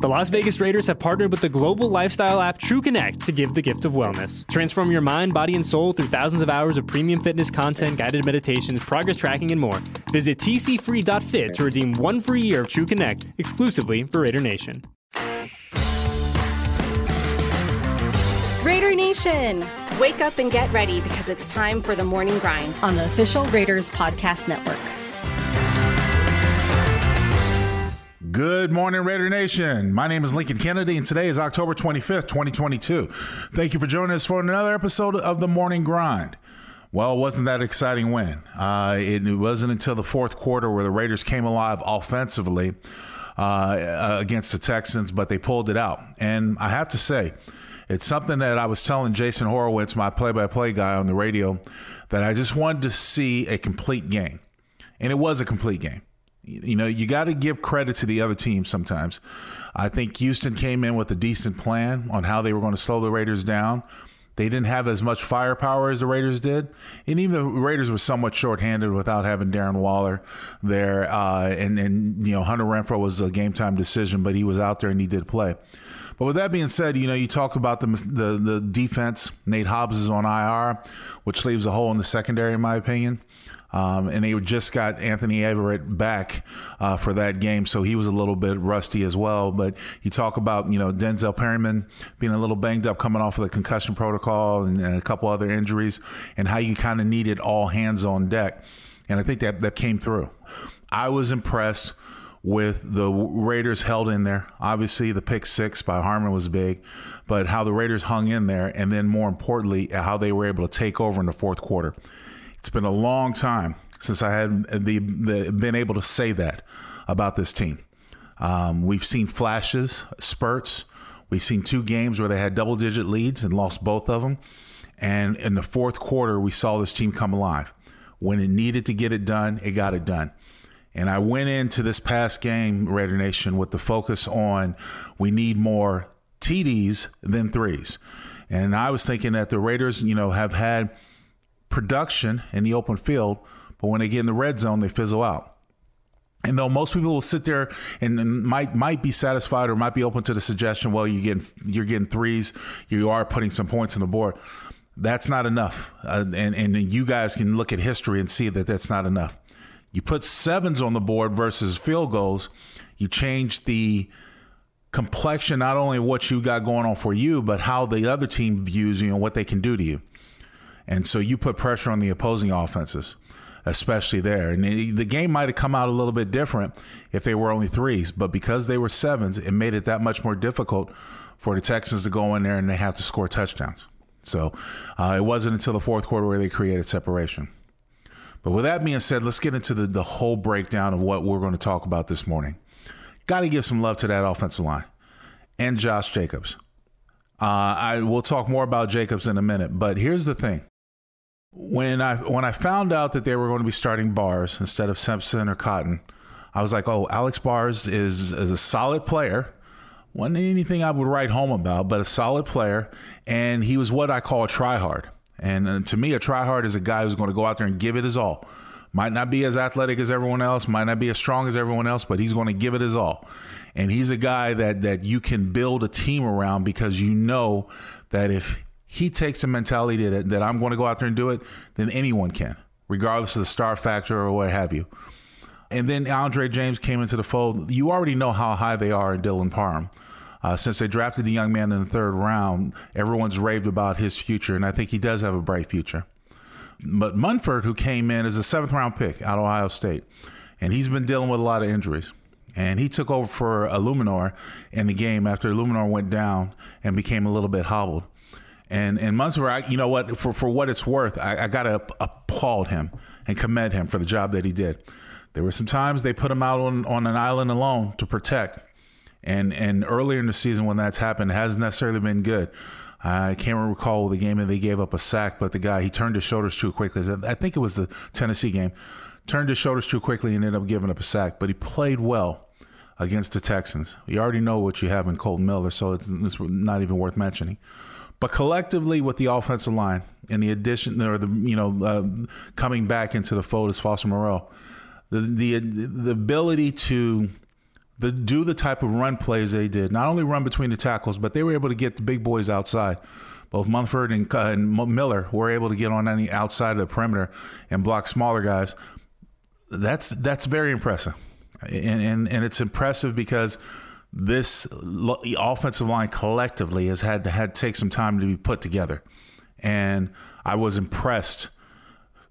The Las Vegas Raiders have partnered with the global lifestyle app True Connect to give the gift of wellness. Transform your mind, body, and soul through thousands of hours of premium fitness content, guided meditations, progress tracking, and more. Visit tcfree.fit to redeem one free year of True Connect exclusively for Raider Nation. Raider Nation, wake up and get ready because it's time for the morning grind on the official Raiders Podcast Network. Good morning, Raider Nation. My name is Lincoln Kennedy, and today is October 25th, 2022. Thank you for joining us for another episode of The Morning Grind. Well, it wasn't that exciting win. Uh, it, wasn't until the fourth quarter where the Raiders came alive offensively uh, against the Texans, but they pulled it out. And I have to say, it's something that I was telling Jason Horowitz, my play by play guy on the radio, that I just wanted to see a complete game. And it was a complete game. You know, you got to give credit to the other team sometimes. I think Houston came in with a decent plan on how they were going to slow the Raiders down. They didn't have as much firepower as the Raiders did, and even the Raiders were somewhat shorthanded without having Darren Waller there. Uh, and and you know, Hunter Renfrow was a game time decision, but he was out there and he did play. But with that being said, you know, you talk about the the, the defense. Nate Hobbs is on IR, which leaves a hole in the secondary, in my opinion. Um, and they just got Anthony Averett back uh, for that game, so he was a little bit rusty as well. But you talk about you know Denzel Perryman being a little banged up, coming off of the concussion protocol, and, and a couple other injuries, and how you kind of needed all hands on deck. And I think that that came through. I was impressed with the Raiders held in there. Obviously, the pick six by Harmon was big, but how the Raiders hung in there, and then more importantly, how they were able to take over in the fourth quarter. It's been a long time since I had the, the been able to say that about this team. Um, we've seen flashes, spurts. We've seen two games where they had double digit leads and lost both of them. And in the fourth quarter, we saw this team come alive. When it needed to get it done, it got it done. And I went into this past game, Raider Nation, with the focus on we need more TDs than threes. And I was thinking that the Raiders, you know, have had production in the open field, but when they get in the red zone, they fizzle out. And though most people will sit there and, might might be satisfied or might be open to the suggestion, well, you getting you're getting threes, you are putting some points on the board. That's not enough, uh, and and you guys can look at history and see that that's not enough. You put sevens on the board versus field goals, you change the complexion not only what you got going on for you, but how the other team views you and what they can do to you. And so you put pressure on the opposing offenses, especially there. And the game might have come out a little bit different if they were only threes, but because they were sevens, it made it that much more difficult for the Texans to go in there and they have to score touchdowns. So uh, it wasn't until the fourth quarter where they created separation. But with that being said, let's get into the, the whole breakdown of what we're going to talk about this morning. Got to give some love to that offensive line and Josh Jacobs. Uh, I will talk more about Jacobs in a minute, but here's the thing: when I when I found out that they were going to be starting Bars instead of Simpson or Cotton, I was like, "Oh, Alex Bars is is a solid player. wasn't anything I would write home about, but a solid player, and he was what I call a tryhard. And uh, to me, a tryhard is a guy who's going to go out there and give it his all. Might not be as athletic as everyone else, might not be as strong as everyone else, but he's going to give it his all. And he's a guy that that you can build a team around because you know that if he takes a mentality that, that I'm going to go out there and do it, then anyone can, regardless of the star factor or what have you. And then Andre James came into the fold. You already know how high they are in Dylan Parham. Uh, since they drafted the young man in the third round, everyone's raved about his future, and I think he does have a bright future. But Munford, who came in as a seventh round pick out of Ohio State, and he's been dealing with a lot of injuries. And he took over for Eluemunor in the game after Eluemunor went down and became a little bit hobbled. And and Munford, I, you know what, for, for what it's worth, I, I got to applaud him and commend him for the job that he did. There were some times they put him out on, on an island alone to protect and and earlier in the season when that's happened hasn't necessarily been good. I can't recall the game that they gave up a sack, but the guy he turned his shoulders too quickly. I think it was the Tennessee game. Turned his shoulders too quickly and ended up giving up a sack, but he played well against the Texans. You already know what you have in Kolton Miller, so it's, it's not even worth mentioning. But collectively, with the offensive line and the addition, or the you know uh, coming back into the fold is Foster Moreau, the the the ability to the do the type of run plays they did. Not only run between the tackles, but they were able to get the big boys outside. Both Munford and, uh, and Miller were able to get on any outside of the perimeter and block smaller guys. That's that's very impressive, and and, and it's impressive because this offensive line collectively has had to had take some time to be put together, and I was impressed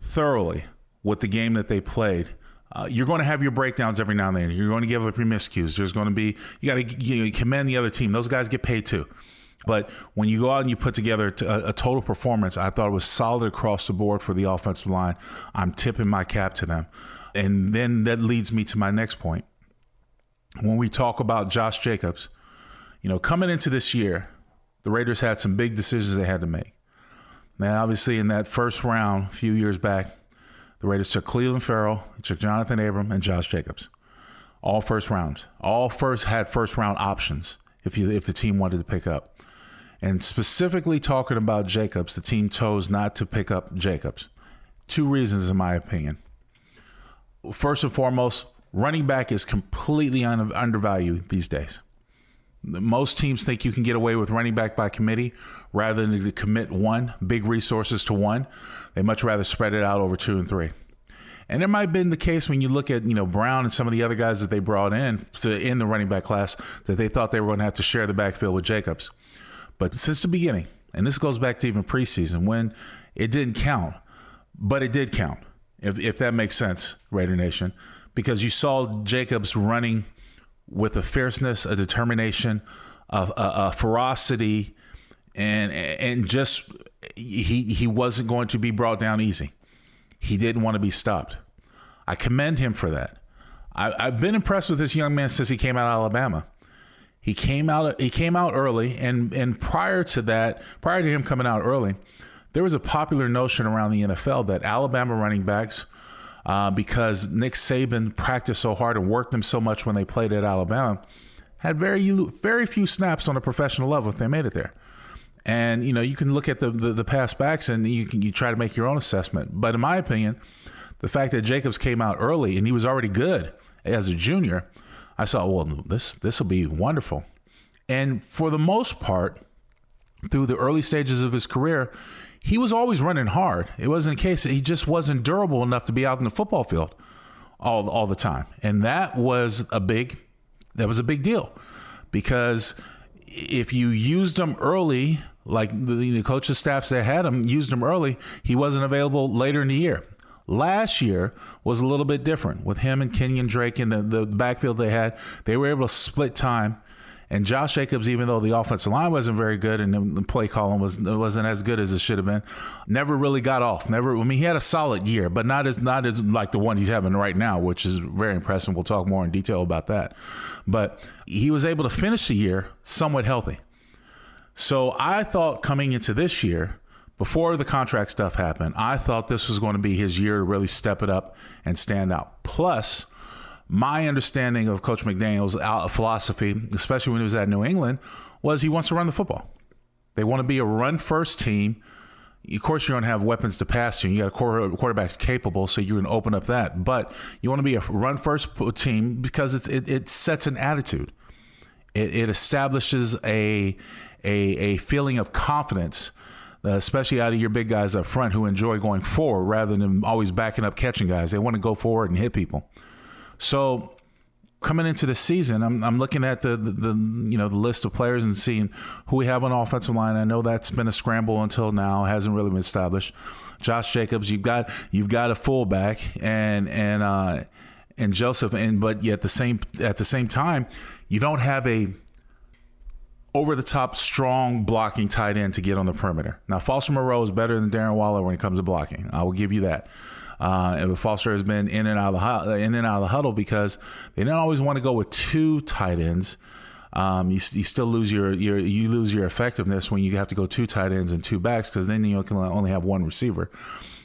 thoroughly with the game that they played. Uh, you're going to have your breakdowns every now and then. You're going to give up your miscues. There's going to be you got to you know, commend the other team. Those guys get paid too. But when you go out and you put together a, a, total performance, I thought it was solid across the board for the offensive line. I'm tipping my cap to them. And then that leads me to my next point. When we talk about Josh Jacobs, you know, coming into this year, the Raiders had some big decisions they had to make. Now, obviously, in that first round a few years back, the Raiders took Clelin Ferrell, took Johnathan Abram, and Josh Jacobs. All first rounds. All first had first round options if you if the team wanted to pick up. And specifically talking about Jacobs, the team chose not to pick up Jacobs. Two reasons, in my opinion. First and foremost, running back is completely un- undervalued these days. Most teams think you can get away with running back by committee rather than to commit one, big resources to one. They much rather spread it out over two and three. And it might have been the case when you look at, you know, Brown and some of the other guys that they brought in to in the running back class that they thought they were going to have to share the backfield with Jacobs. But since the beginning, and this goes back to even preseason when it didn't count, but it did count, if, if that makes sense, Raider Nation, because you saw Jacobs running with a fierceness, a determination, a, a, a ferocity, and and just he he wasn't going to be brought down easy. He didn't want to be stopped. I commend him for that. I, I've been impressed with this young man since he came out of Alabama. He came out he came out early, and and prior to that, prior to him coming out early, there was a popular notion around the NFL that Alabama running backs uh, because Nick Saban practiced so hard and worked them so much when they played at Alabama, had very very few snaps on a professional level if they made it there. And you know, you can look at the the, the past backs and you can you try to make your own assessment. But in my opinion, the fact that Jacobs came out early and he was already good as a junior, I saw, well, this this will be wonderful. And for the most part, through the early stages of his career, he was always running hard. It wasn't a case that he just wasn't durable enough to be out in the football field all all the time, and that was a big that was a big deal because if you used him early, like the, the coaches staffs that had him used him early, he wasn't available later in the year. Last year was a little bit different with him and Kenyon Drake in the, the backfield they had. They were able to split time and Josh Jacobs, even though the offensive line wasn't very good and the play calling was wasn't as good as it should have been, never really got off. Never. I mean, he had a solid year, but not as not as like the one he's having right now, which is very impressive. We'll talk more in detail about that. But he was able to finish the year somewhat healthy. So I thought coming into this year, before the contract stuff happened, I thought this was going to be his year to really step it up and stand out. Plus my understanding of Coach McDaniels' philosophy, especially when he was at New England, was he wants to run the football. They want to be a run first team. Of course, you're going to have weapons to pass to. You got a quarterback's capable, so you're going to open up that. But you want to be a run first team because it, it sets an attitude. It, it establishes a, a, a feeling of confidence uh, especially out of your big guys up front who enjoy going forward rather than always backing up catching guys. They want to go forward and hit people. So coming into the season, I'm, I'm looking at the, the, the, you know the list of players and seeing who we have on offensive line. I know that's been a scramble until now, hasn't really been established. Josh Jacobs, you've got you've got a fullback and and uh, and Joseph, and but yet the same at the same time, you don't have a over the top strong blocking tight end to get on the perimeter. Now Foster Moreau is better than Darren Waller when it comes to blocking. I will give you that. Uh, and Foster has been in and out of the in and out of the huddle because they don't always want to go with two tight ends. Um, you, you still lose your, your you lose your effectiveness when you have to go two tight ends and two backs because then you can only have one receiver.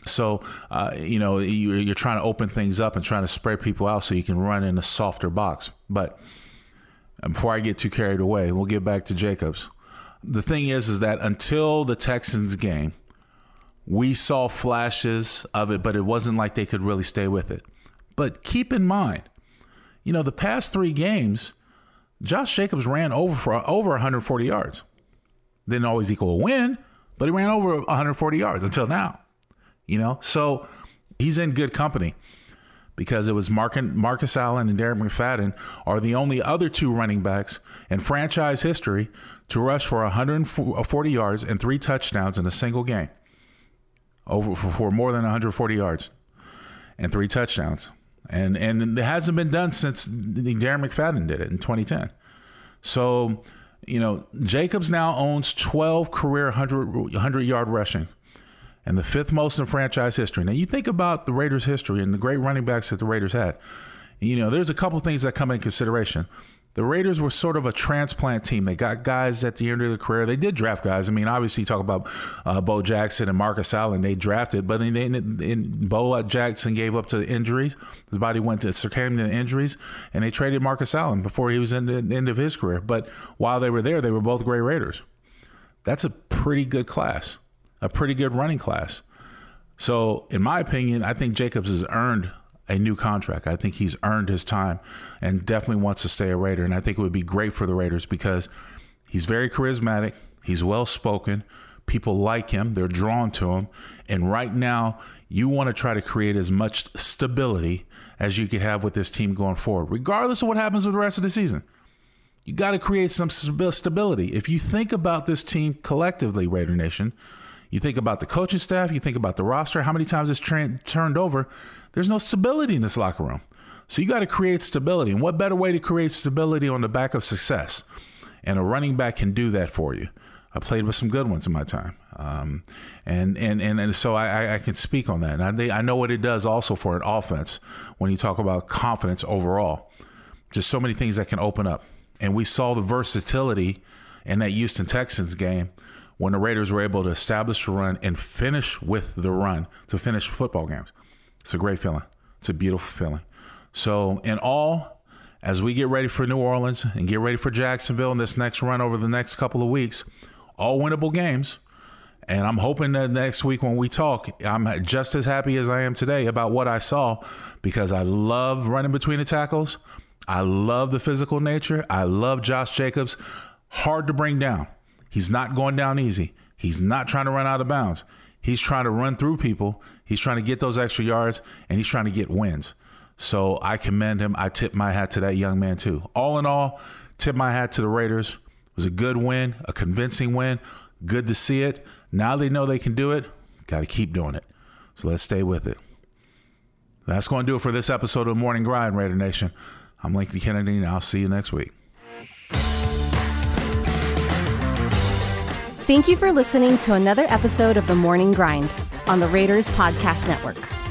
So, uh, you know, you, are trying to open things up and trying to spread people out so you can run in a softer box. But before I get too carried away, we'll get back to Jacobs. The thing is, is that until the Texans game, we saw flashes of it, but it wasn't like they could really stay with it. But keep in mind, you know, the past three games, Josh Jacobs ran over for over 140 yards. Didn't always equal a win, but he ran over 140 yards until now. You know, so he's in good company because it was Marcus Allen and Darren McFadden are the only other two running backs in franchise history to rush for 140 yards and three touchdowns in a single game. Over for more than 140 yards and three touchdowns. And and it hasn't been done since Darren McFadden did it in 2010. So, you know, Jacobs now owns 12 career 100, 100 yard rushing and the fifth most in franchise history. Now, you think about the Raiders' history and the great running backs that the Raiders had. You know, there's a couple things that come in consideration. The Raiders were sort of a transplant team. They got guys at the end of their career. They did draft guys. I mean, obviously, you talk about uh, Bo Jackson and Marcus Allen. They drafted, but in, in, in Bo Jackson gave up to injuries. His body went to succumbed to injuries, and they traded Marcus Allen before he was in the end of his career. But while they were there, they were both great Raiders. That's a pretty good class a pretty good running class. So, in my opinion, I think Jacobs has earned a new contract. I think he's earned his time and definitely wants to stay a Raider. And I think it would be great for the Raiders because he's very charismatic, he's well spoken. People like him, they're drawn to him. And right now, you want to try to create as much stability as you could have with this team going forward, regardless of what happens with the rest of the season. You got to create some stability. If you think about this team collectively, Raider Nation, you think about the coaching staff, you think about the roster, how many times it's tra- turned over. There's no stability in this locker room. So you got to create stability. And what better way to create stability on the back of success? And a running back can do that for you. I played with some good ones in my time. Um, and, and, and, and so I, I can speak on that. And I, I know what it does also for an offense when you talk about confidence overall. Just so many things that can open up. And we saw the versatility in that Houston Texans game when the Raiders were able to establish the run and finish with the run to finish football games. It's a great feeling. It's a beautiful feeling. So, in all, as we get ready for New Orleans and get ready for Jacksonville in this next run over the next couple of weeks, all winnable games. And I'm hoping that next week when we talk, I'm just as happy as I am today about what I saw because I love running between the tackles. I love the physical nature. I love Josh Jacobs. Hard to bring down. He's not going down easy. He's not trying to run out of bounds. He's trying to run through people. He's trying to get those extra yards and he's trying to get wins. So I commend him. I tip my hat to that young man too. All in all, tip my hat to the Raiders. It was a good win, a convincing win. Good to see it. Now they know they can do it. Got to keep doing it. So let's stay with it. That's going to do it for this episode of Morning Grind, Raider Nation. I'm Lincoln Kennedy, and I'll see you next week. Thank you for listening to another episode of The Morning Grind on the Raiders Podcast Network.